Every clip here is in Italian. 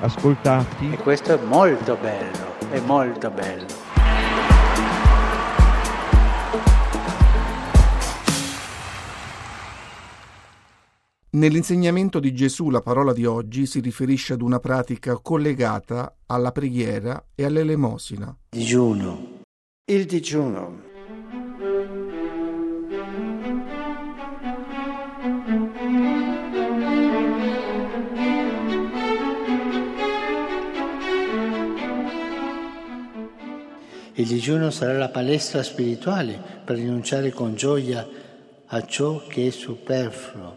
ascoltati. E questo è molto bello, è molto bello. Nell'insegnamento di Gesù la parola di oggi si riferisce ad una pratica collegata alla preghiera e all'elemosina. Digiuno. Il digiuno. Il digiuno sarà la palestra spirituale per rinunciare con gioia a ciò che è superfluo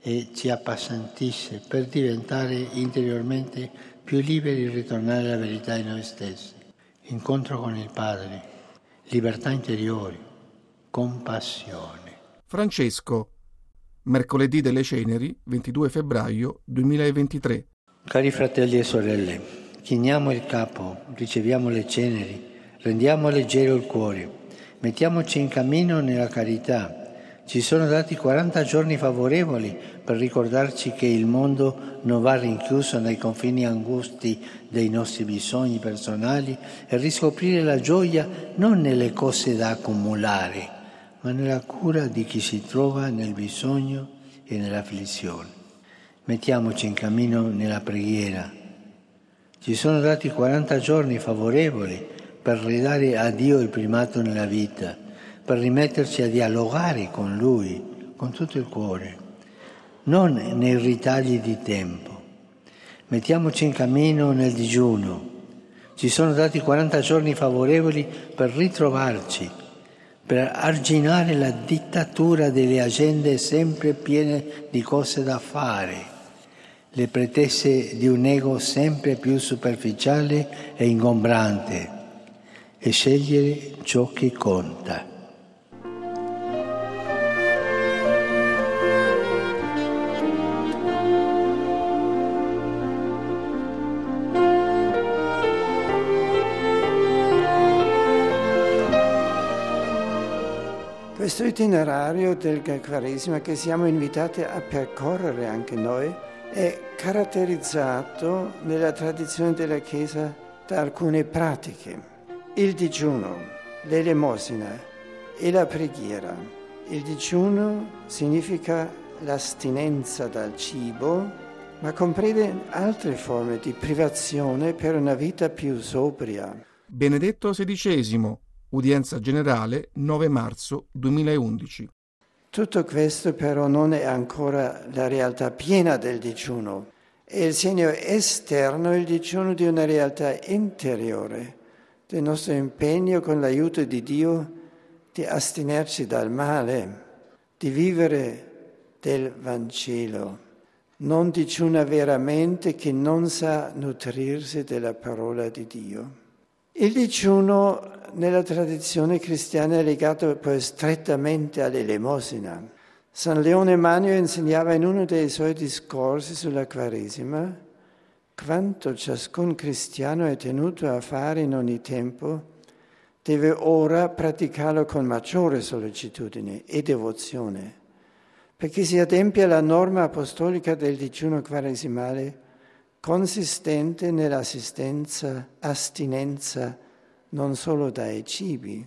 e ci appassantisse per diventare interiormente più liberi di ritornare alla verità di noi stessi. Incontro con il Padre, libertà interiore, compassione. Francesco, mercoledì delle ceneri, 22 febbraio 2023. Cari fratelli e sorelle, chiniamo il capo, riceviamo le ceneri, rendiamo leggero il cuore, mettiamoci in cammino nella carità. Ci sono dati 40 giorni favorevoli per ricordarci che il mondo non va rinchiuso nei confini angusti dei nostri bisogni personali e riscoprire la gioia non nelle cose da accumulare, ma nella cura di chi si trova nel bisogno e nell'afflizione. Mettiamoci in cammino nella preghiera. Ci sono dati 40 giorni favorevoli per ridare a Dio il primato nella vita, per rimetterci a dialogare con Lui, con tutto il cuore, non nei ritagli di tempo. Mettiamoci in cammino nel digiuno. Ci sono dati 40 giorni favorevoli per ritrovarci, per arginare la dittatura delle agende sempre piene di cose da fare, le pretese di un ego sempre più superficiale e ingombrante e scegliere ciò che conta. Questo itinerario del Quaresima che siamo invitati a percorrere anche noi è caratterizzato nella tradizione della Chiesa da alcune pratiche il digiuno, l'elemosina e la preghiera. Il digiuno significa l'astinenza dal cibo, ma comprende altre forme di privazione per una vita più sobria. Benedetto XVI, udienza generale 9 marzo 2011. Tutto questo però non è ancora la realtà piena del digiuno. È il segno esterno, il digiuno di una realtà interiore del nostro impegno con l'aiuto di Dio di astenerci dal male, di vivere del Vangelo, non digiuna veramente chi non sa nutrirsi della parola di Dio. Il digiuno nella tradizione cristiana è legato poi strettamente all'elemosina. San Leone Magno insegnava in uno dei suoi discorsi sulla Quaresima quanto ciascun cristiano è tenuto a fare in ogni tempo, deve ora praticarlo con maggiore sollecitudine e devozione, perché si adempie alla norma apostolica del digiuno quaresimale consistente nell'assistenza, astinenza non solo dai cibi,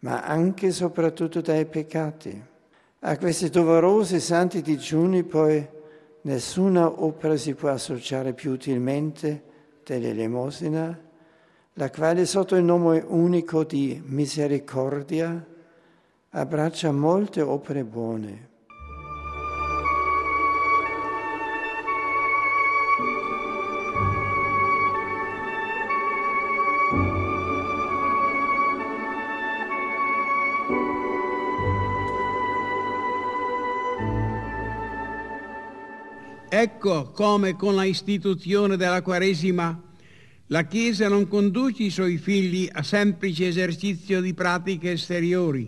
ma anche e soprattutto dai peccati. A questi dolorosi santi digiuni poi Nessuna opera si può associare più utilmente dell'elemosina, la quale sotto il nome unico di misericordia abbraccia molte opere buone. Ecco come con la istituzione della Quaresima La Chiesa non conduce i suoi figli a semplice esercizio di pratiche esteriori,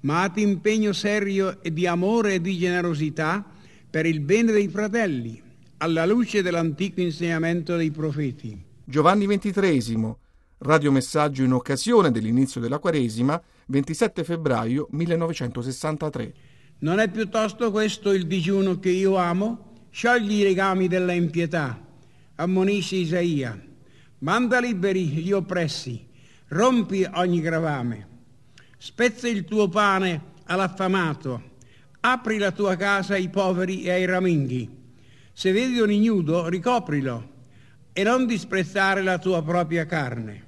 ma ad impegno serio e di amore e di generosità per il bene dei fratelli, alla luce dell'antico insegnamento dei profeti. Giovanni XXIII, radiomessaggio in occasione dell'inizio della Quaresima, 27 febbraio 1963. Non è piuttosto questo il digiuno che io amo? Sciogli i legami della impietà, ammonisce Isaia. Manda liberi gli oppressi, rompi ogni gravame. Spezza il tuo pane all'affamato, apri la tua casa ai poveri e ai raminghi. Se vedi un ignudo, ricoprilo e non disprezzare la tua propria carne.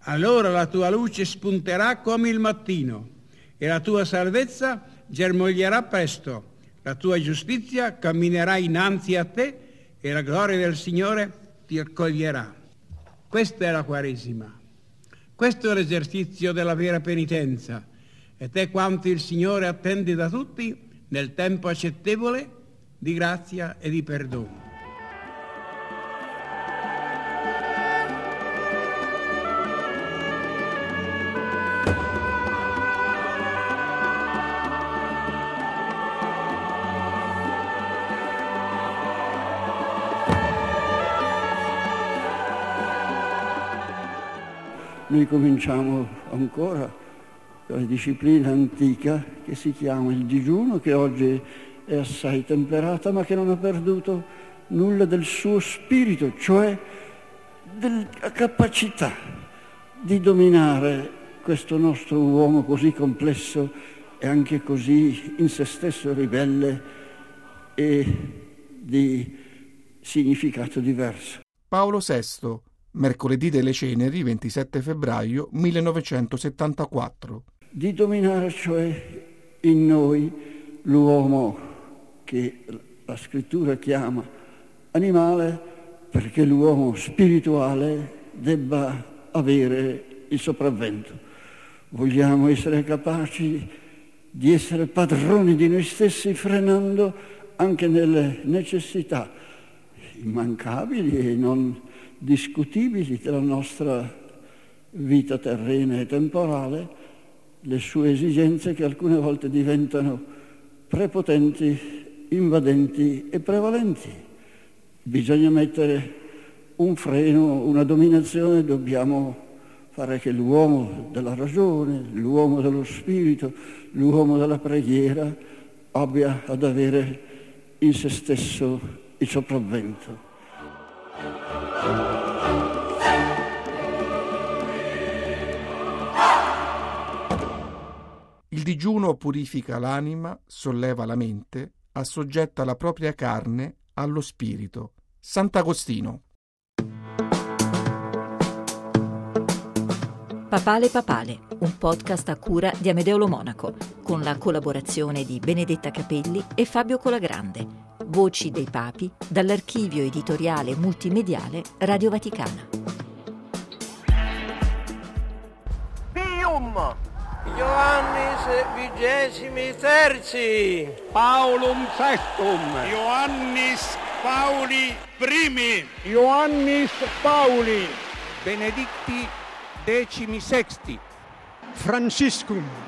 Allora la tua luce spunterà come il mattino e la tua salvezza germoglierà presto. La tua giustizia camminerà innanzi a te e la gloria del Signore ti accoglierà. Questa è la Quaresima. Questo è l'esercizio della vera penitenza ed è quanto il Signore attende da tutti nel tempo accettevole di grazia e di perdono. Noi cominciamo ancora la disciplina antica che si chiama il digiuno, che oggi è assai temperata, ma che non ha perduto nulla del suo spirito, cioè della capacità di dominare questo nostro uomo così complesso e anche così in se stesso ribelle e di significato diverso. Paolo VI mercoledì delle ceneri 27 febbraio 1974. Di dominare cioè in noi l'uomo che la scrittura chiama animale perché l'uomo spirituale debba avere il sopravvento. Vogliamo essere capaci di essere padroni di noi stessi frenando anche nelle necessità immancabili e non discutibili della nostra vita terrena e temporale, le sue esigenze che alcune volte diventano prepotenti, invadenti e prevalenti. Bisogna mettere un freno, una dominazione, dobbiamo fare che l'uomo della ragione, l'uomo dello spirito, l'uomo della preghiera abbia ad avere in se stesso il sopravvento. Il digiuno purifica l'anima, solleva la mente, assoggetta la propria carne allo spirito. Sant'Agostino. Papale Papale, un podcast a cura di Amedeo Lo Monaco, con la collaborazione di Benedetta Capelli e Fabio Colagrande. Voci dei Papi dall'archivio editoriale multimediale Radio Vaticana. Pium! Ioannis vigesimi terzi. Paulum sextum. Ioannis Pauli primi. Ioannis Pauli. Benedicti decimi sexti. Franciscum.